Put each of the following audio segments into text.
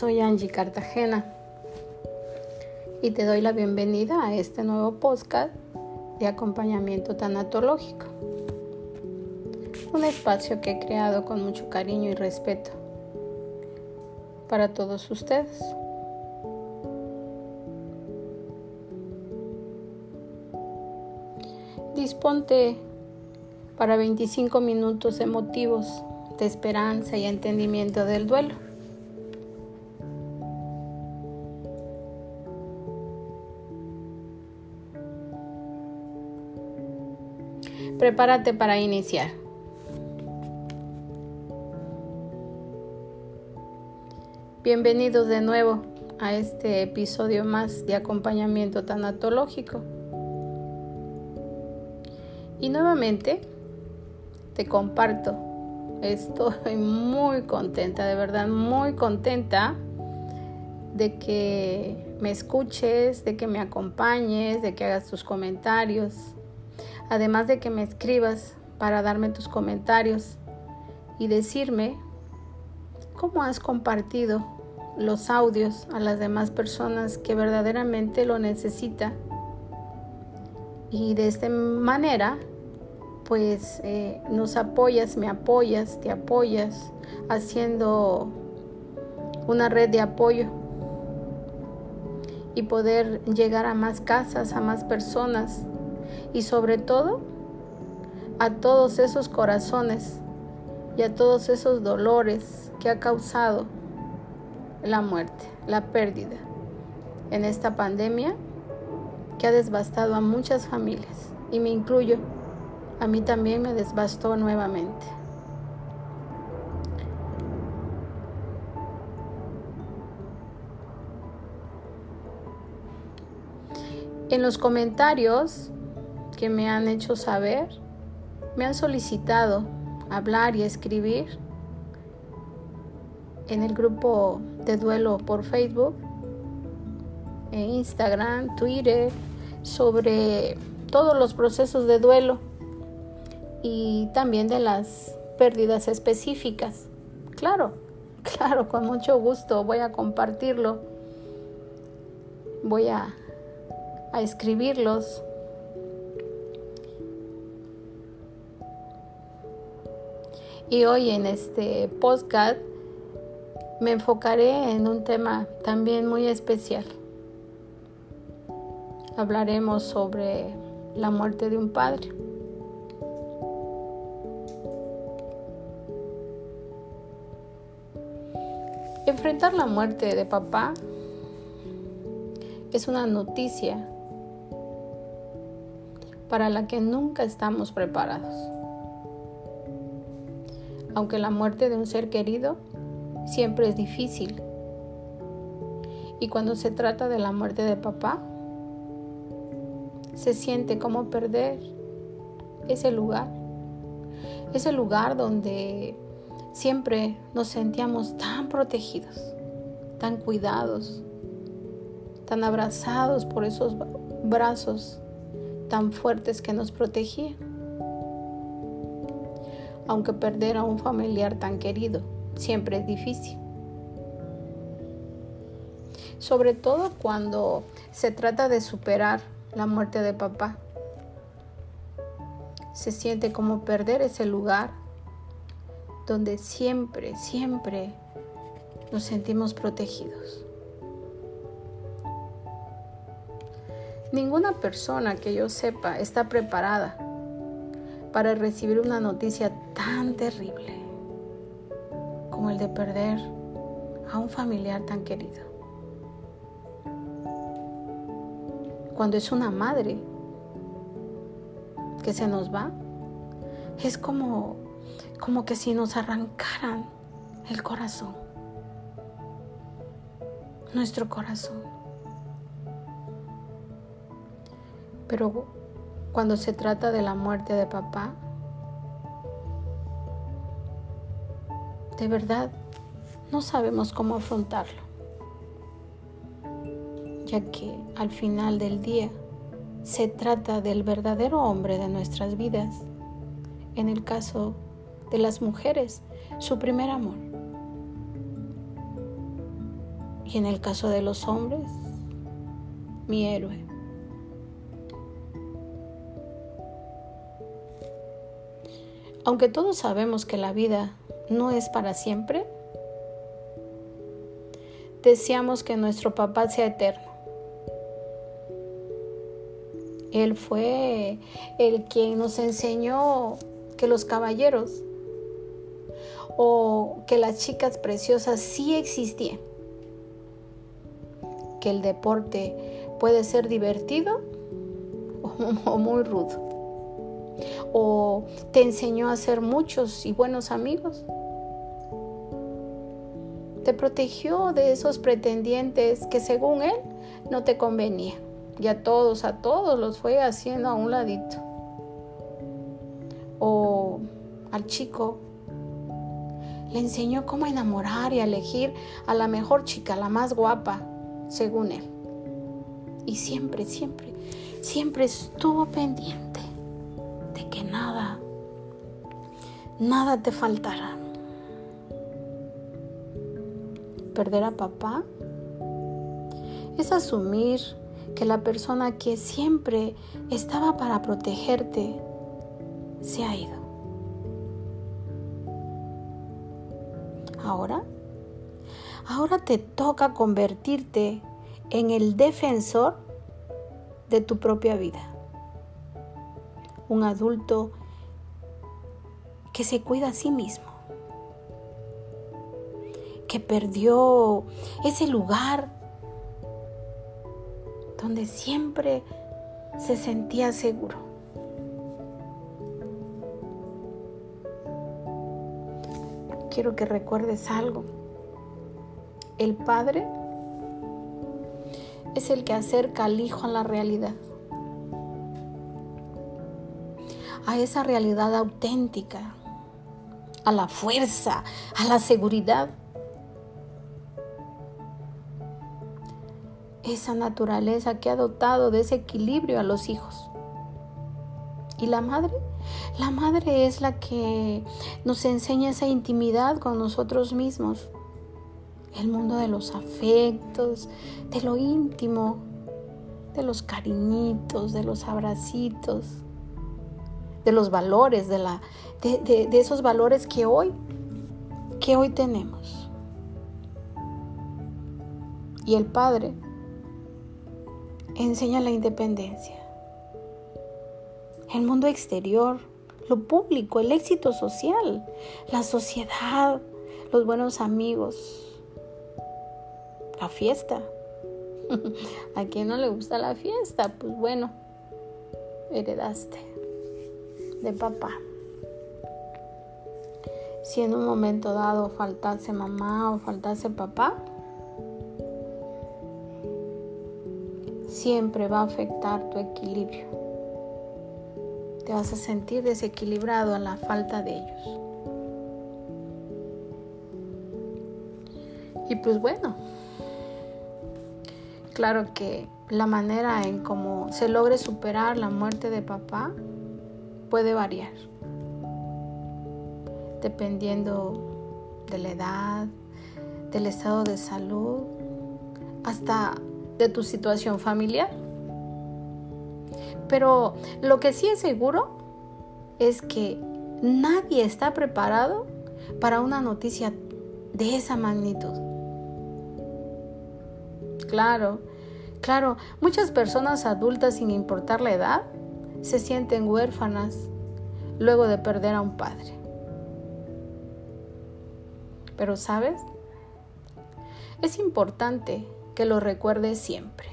soy Angie Cartagena y te doy la bienvenida a este nuevo podcast de acompañamiento tanatológico. Un espacio que he creado con mucho cariño y respeto para todos ustedes. Disponte para 25 minutos emotivos de esperanza y entendimiento del duelo. Prepárate para iniciar. Bienvenidos de nuevo a este episodio más de acompañamiento tanatológico. Y nuevamente te comparto, estoy muy contenta, de verdad muy contenta de que me escuches, de que me acompañes, de que hagas tus comentarios, además de que me escribas para darme tus comentarios y decirme cómo has compartido los audios a las demás personas que verdaderamente lo necesitan. Y de esta manera pues eh, nos apoyas, me apoyas, te apoyas, haciendo una red de apoyo y poder llegar a más casas, a más personas y sobre todo a todos esos corazones y a todos esos dolores que ha causado la muerte, la pérdida en esta pandemia que ha devastado a muchas familias y me incluyo a mí también me desbastó nuevamente. En los comentarios que me han hecho saber, me han solicitado hablar y escribir en el grupo de duelo por Facebook, en Instagram, Twitter, sobre todos los procesos de duelo y también de las pérdidas específicas. Claro, claro, con mucho gusto voy a compartirlo. Voy a, a escribirlos. Y hoy en este podcast me enfocaré en un tema también muy especial. Hablaremos sobre la muerte de un padre. Enfrentar la muerte de papá es una noticia para la que nunca estamos preparados. Aunque la muerte de un ser querido siempre es difícil. Y cuando se trata de la muerte de papá, se siente como perder ese lugar. Ese lugar donde siempre nos sentíamos tan protegidos, tan cuidados, tan abrazados por esos brazos tan fuertes que nos protegían. Aunque perder a un familiar tan querido siempre es difícil. Sobre todo cuando se trata de superar la muerte de papá. Se siente como perder ese lugar donde siempre, siempre nos sentimos protegidos. Ninguna persona que yo sepa está preparada para recibir una noticia tan terrible como el de perder a un familiar tan querido. Cuando es una madre que se nos va, es como como que si nos arrancaran el corazón, nuestro corazón. Pero cuando se trata de la muerte de papá, de verdad no sabemos cómo afrontarlo, ya que al final del día se trata del verdadero hombre de nuestras vidas. En el caso de las mujeres, su primer amor. Y en el caso de los hombres, mi héroe. Aunque todos sabemos que la vida no es para siempre, deseamos que nuestro papá sea eterno. Él fue el quien nos enseñó que los caballeros o que las chicas preciosas sí existían. Que el deporte puede ser divertido o muy rudo. O te enseñó a ser muchos y buenos amigos. Te protegió de esos pretendientes que según él no te convenía. Y a todos, a todos los fue haciendo a un ladito. O al chico le enseñó cómo enamorar y elegir a la mejor chica, la más guapa, según él. Y siempre, siempre, siempre estuvo pendiente que nada, nada te faltara. Perder a papá es asumir que la persona que siempre estaba para protegerte se ha ido. Ahora, ahora te toca convertirte en el defensor de tu propia vida. Un adulto que se cuida a sí mismo, que perdió ese lugar donde siempre se sentía seguro. Quiero que recuerdes algo. El Padre es el que acerca al Hijo a la realidad. A esa realidad auténtica, a la fuerza, a la seguridad esa naturaleza que ha dotado de ese equilibrio a los hijos. ¿Y la madre? La madre es la que nos enseña esa intimidad con nosotros mismos. El mundo de los afectos, de lo íntimo, de los cariñitos, de los abracitos, de los valores, de, la, de, de esos valores que hoy, que hoy tenemos. Y el Padre enseña la independencia. El mundo exterior, lo público, el éxito social, la sociedad, los buenos amigos, la fiesta. ¿A quién no le gusta la fiesta? Pues bueno, heredaste de papá. Si en un momento dado faltase mamá o faltase papá, siempre va a afectar tu equilibrio. Te vas a sentir desequilibrado a la falta de ellos. Y pues bueno, claro que la manera en cómo se logre superar la muerte de papá puede variar, dependiendo de la edad, del estado de salud, hasta de tu situación familiar. Pero lo que sí es seguro es que nadie está preparado para una noticia de esa magnitud. Claro, claro, muchas personas adultas sin importar la edad se sienten huérfanas luego de perder a un padre. Pero sabes, es importante que lo recuerdes siempre.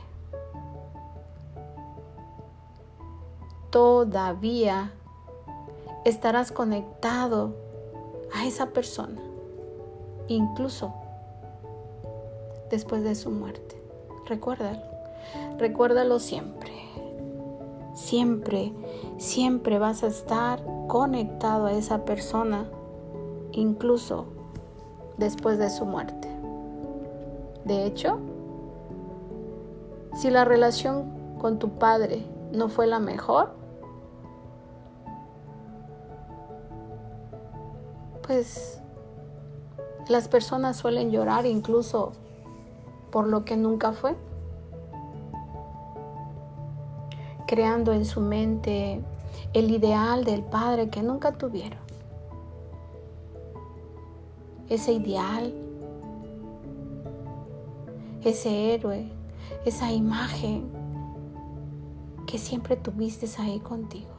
Todavía estarás conectado a esa persona, incluso después de su muerte. Recuérdalo, recuérdalo siempre. Siempre, siempre vas a estar conectado a esa persona, incluso después de su muerte. De hecho, si la relación con tu padre no fue la mejor, pues las personas suelen llorar incluso por lo que nunca fue, creando en su mente el ideal del padre que nunca tuvieron. Ese ideal, ese héroe, esa imagen que siempre tuviste ahí contigo.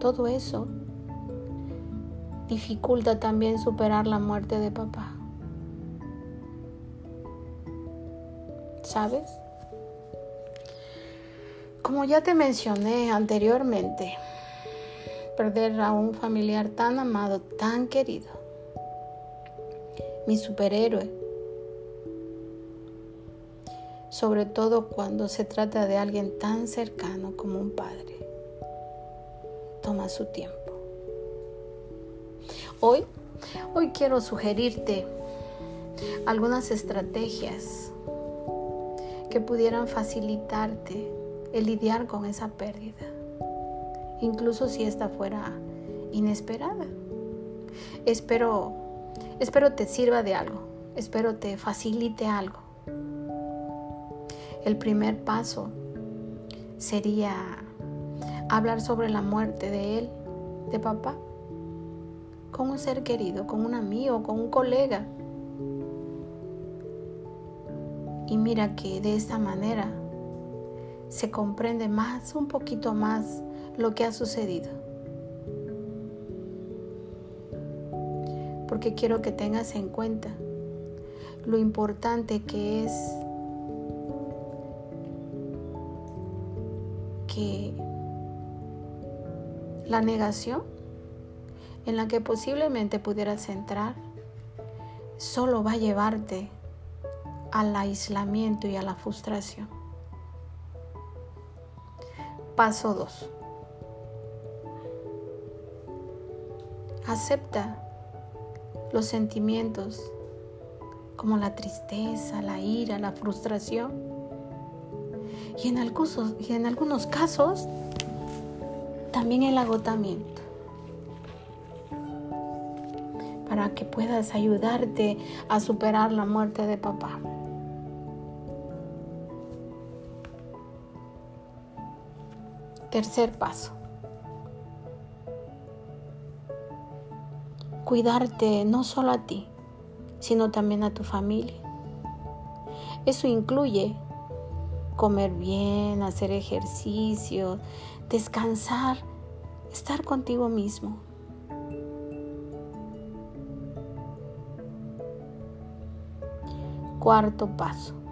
Todo eso dificulta también superar la muerte de papá. ¿Sabes? Como ya te mencioné anteriormente, perder a un familiar tan amado, tan querido, mi superhéroe, sobre todo cuando se trata de alguien tan cercano como un padre, toma su tiempo. Hoy, hoy quiero sugerirte algunas estrategias que pudieran facilitarte el lidiar con esa pérdida, incluso si esta fuera inesperada. Espero, espero te sirva de algo, espero te facilite algo. El primer paso sería hablar sobre la muerte de él, de papá, con un ser querido, con un amigo, con un colega. Y mira que de esta manera se comprende más, un poquito más lo que ha sucedido. Porque quiero que tengas en cuenta lo importante que es que la negación en la que posiblemente pudieras entrar solo va a llevarte al aislamiento y a la frustración. Paso 2. Acepta los sentimientos como la tristeza, la ira, la frustración. Y en algunos, y en algunos casos, también el agotamiento. Para que puedas ayudarte a superar la muerte de papá. Tercer paso. Cuidarte no solo a ti, sino también a tu familia. Eso incluye comer bien, hacer ejercicio, descansar, estar contigo mismo. Cuarto paso.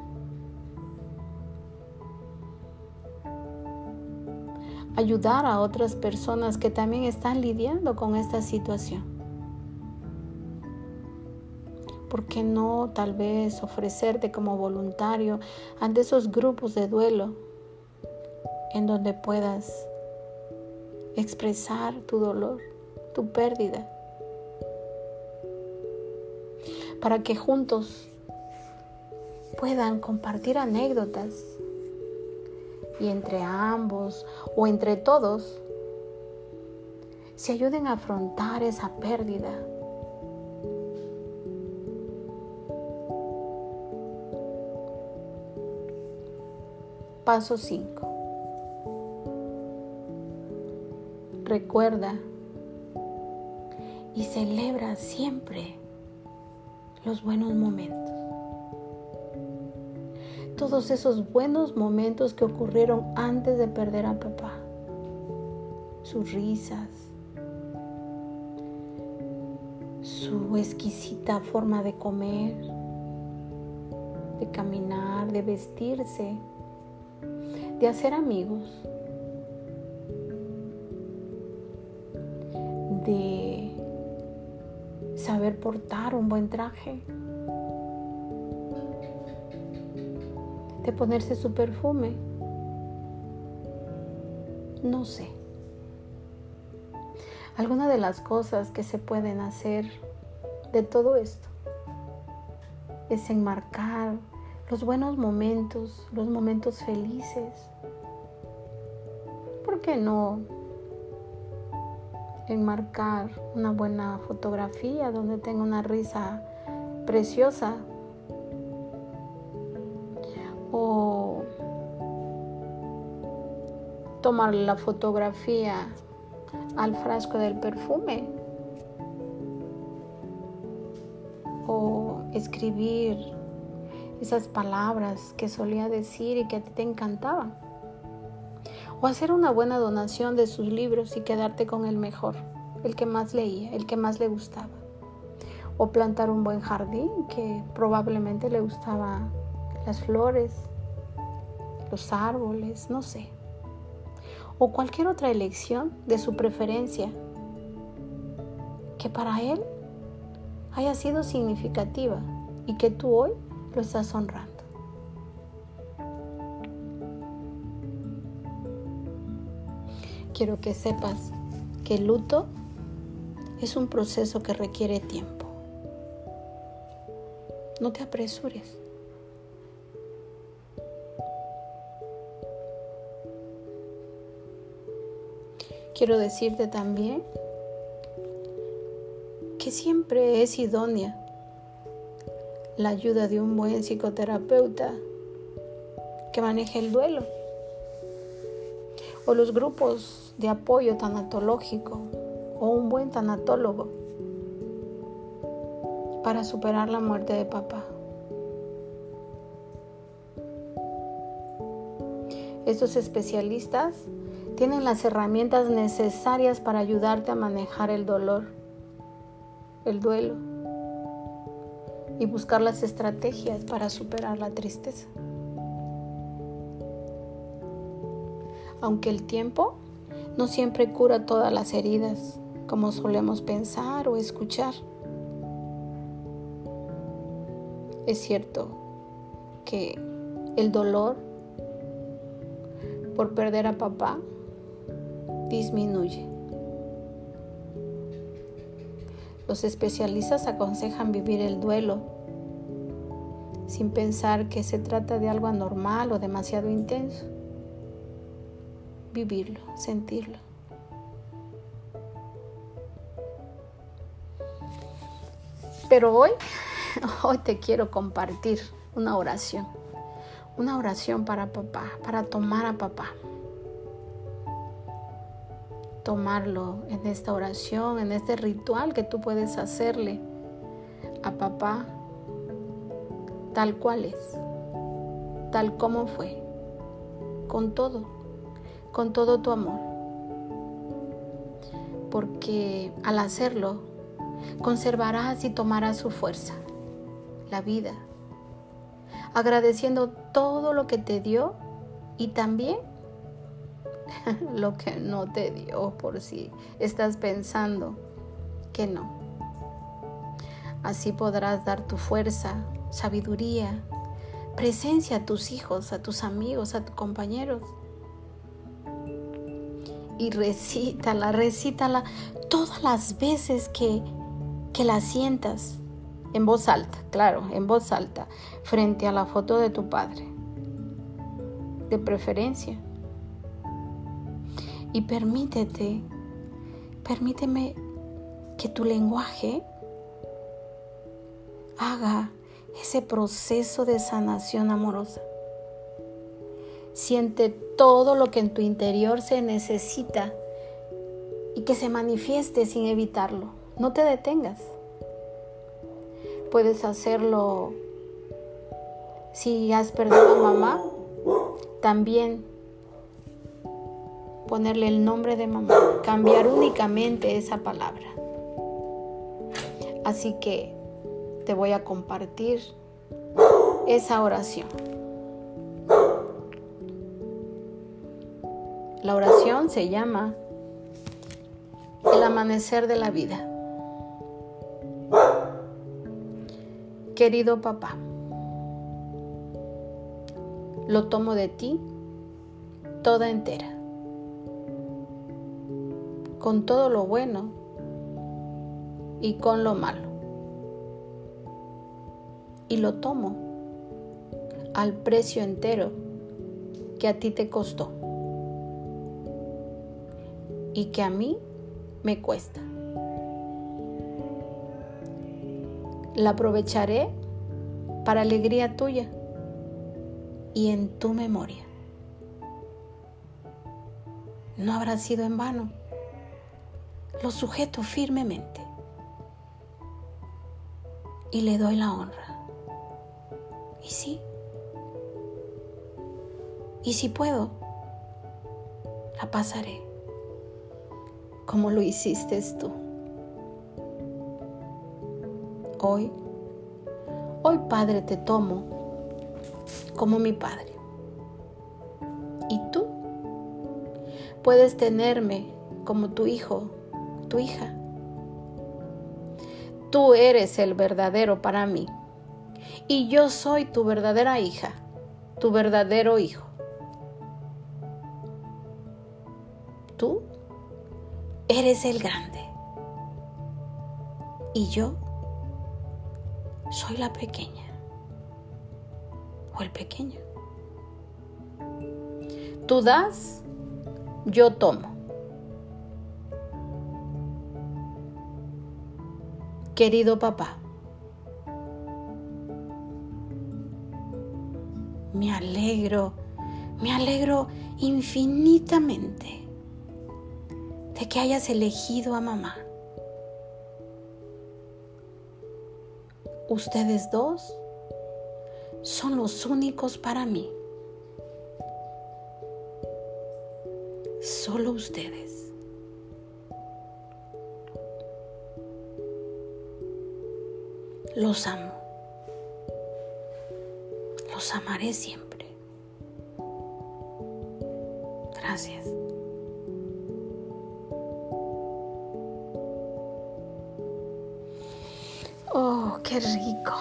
Ayudar a otras personas que también están lidiando con esta situación. ¿Por qué no tal vez ofrecerte como voluntario ante esos grupos de duelo en donde puedas expresar tu dolor, tu pérdida? Para que juntos puedan compartir anécdotas y entre ambos o entre todos se ayuden a afrontar esa pérdida. Paso 5. Recuerda y celebra siempre los buenos momentos todos esos buenos momentos que ocurrieron antes de perder a papá. Sus risas, su exquisita forma de comer, de caminar, de vestirse, de hacer amigos, de saber portar un buen traje. De ponerse su perfume. No sé. Alguna de las cosas que se pueden hacer de todo esto es enmarcar los buenos momentos, los momentos felices. ¿Por qué no enmarcar una buena fotografía donde tenga una risa preciosa tomar la fotografía al frasco del perfume o escribir esas palabras que solía decir y que a ti te encantaban. O hacer una buena donación de sus libros y quedarte con el mejor, el que más leía, el que más le gustaba. O plantar un buen jardín que probablemente le gustaba las flores, los árboles, no sé. O cualquier otra elección de su preferencia que para él haya sido significativa y que tú hoy lo estás honrando. Quiero que sepas que el luto es un proceso que requiere tiempo. No te apresures. Quiero decirte también que siempre es idónea la ayuda de un buen psicoterapeuta que maneje el duelo o los grupos de apoyo tanatológico o un buen tanatólogo para superar la muerte de papá. Estos especialistas tienen las herramientas necesarias para ayudarte a manejar el dolor, el duelo y buscar las estrategias para superar la tristeza. Aunque el tiempo no siempre cura todas las heridas, como solemos pensar o escuchar. Es cierto que el dolor por perder a papá disminuye. Los especialistas aconsejan vivir el duelo sin pensar que se trata de algo anormal o demasiado intenso. Vivirlo, sentirlo. Pero hoy, hoy te quiero compartir una oración. Una oración para papá, para tomar a papá tomarlo en esta oración, en este ritual que tú puedes hacerle a papá tal cual es, tal como fue, con todo, con todo tu amor. Porque al hacerlo, conservarás y tomarás su fuerza, la vida, agradeciendo todo lo que te dio y también lo que no te dio por si estás pensando que no. Así podrás dar tu fuerza, sabiduría, presencia a tus hijos, a tus amigos, a tus compañeros. Y recítala, recítala todas las veces que, que la sientas en voz alta, claro, en voz alta, frente a la foto de tu padre, de preferencia y permítete, permíteme que tu lenguaje haga ese proceso de sanación amorosa. Siente todo lo que en tu interior se necesita y que se manifieste sin evitarlo. No te detengas. Puedes hacerlo si has perdido a mamá, también ponerle el nombre de mamá, cambiar únicamente esa palabra. Así que te voy a compartir esa oración. La oración se llama El amanecer de la vida. Querido papá, lo tomo de ti toda entera con todo lo bueno y con lo malo. Y lo tomo al precio entero que a ti te costó y que a mí me cuesta. La aprovecharé para alegría tuya y en tu memoria. No habrá sido en vano. Lo sujeto firmemente y le doy la honra. Y sí, y si puedo, la pasaré como lo hiciste tú. Hoy, hoy Padre te tomo como mi Padre. Y tú puedes tenerme como tu hijo, tu hija. Tú eres el verdadero para mí. Y yo soy tu verdadera hija, tu verdadero hijo. Tú eres el grande. Y yo soy la pequeña o el pequeño. Tú das, yo tomo. Querido papá, me alegro, me alegro infinitamente de que hayas elegido a mamá. Ustedes dos son los únicos para mí. Solo ustedes. Los amo. Los amaré siempre. Gracias. Oh, qué rico,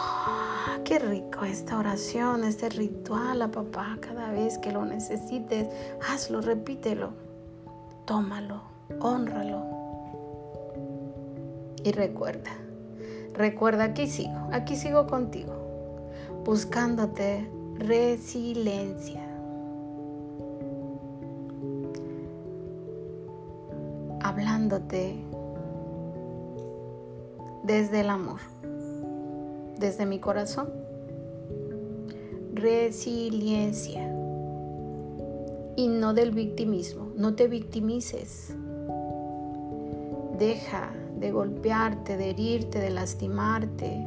qué rico esta oración, este ritual a papá. Cada vez que lo necesites, hazlo, repítelo, tómalo, honralo. Y recuerda, recuerda, aquí sigo, aquí sigo contigo, buscándote resiliencia. Hablándote desde el amor desde mi corazón. Resiliencia. Y no del victimismo. No te victimices. Deja de golpearte, de herirte, de lastimarte.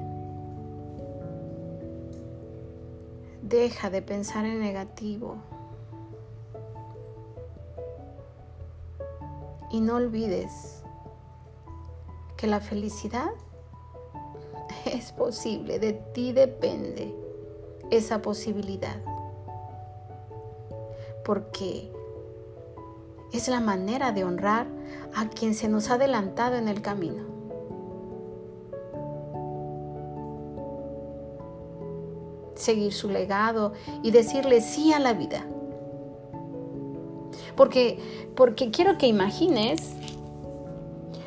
Deja de pensar en negativo. Y no olvides que la felicidad es posible, de ti depende esa posibilidad. Porque es la manera de honrar a quien se nos ha adelantado en el camino. Seguir su legado y decirle sí a la vida. Porque, porque quiero que imagines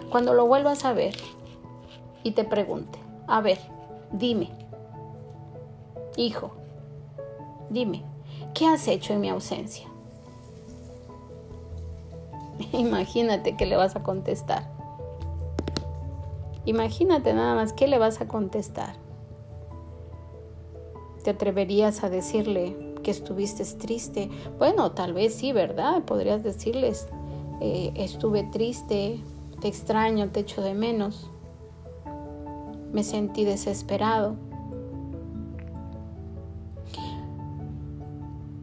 cuando lo vuelvas a ver y te pregunte, a ver, dime, hijo, dime, ¿qué has hecho en mi ausencia? Imagínate que le vas a contestar. Imagínate nada más qué le vas a contestar. ¿Te atreverías a decirle que estuviste triste? Bueno, tal vez sí, ¿verdad? Podrías decirles, eh, estuve triste, te extraño, te echo de menos me sentí desesperado.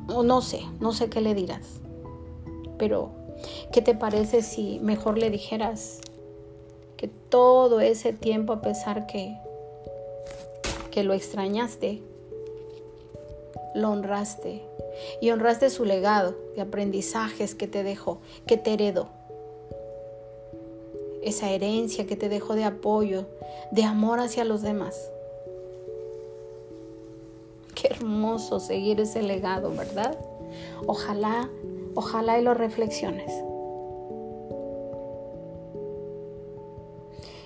O no sé, no sé qué le dirás. Pero, ¿qué te parece si mejor le dijeras que todo ese tiempo, a pesar que, que lo extrañaste, lo honraste y honraste su legado de aprendizajes que te dejó, que te heredó? esa herencia que te dejó de apoyo, de amor hacia los demás. Qué hermoso seguir ese legado, ¿verdad? Ojalá, ojalá y lo reflexiones.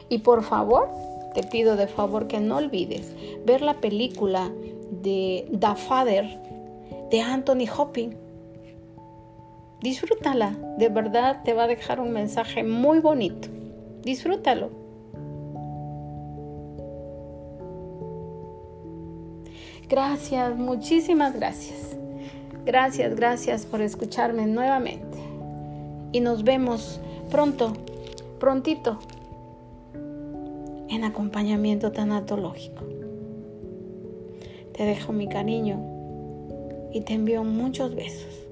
Y por favor, te pido de favor que no olvides ver la película de The Father de Anthony Hopkins. Disfrútala, de verdad te va a dejar un mensaje muy bonito. Disfrútalo. Gracias, muchísimas gracias. Gracias, gracias por escucharme nuevamente. Y nos vemos pronto, prontito, en acompañamiento tanatológico. Te dejo mi cariño y te envío muchos besos.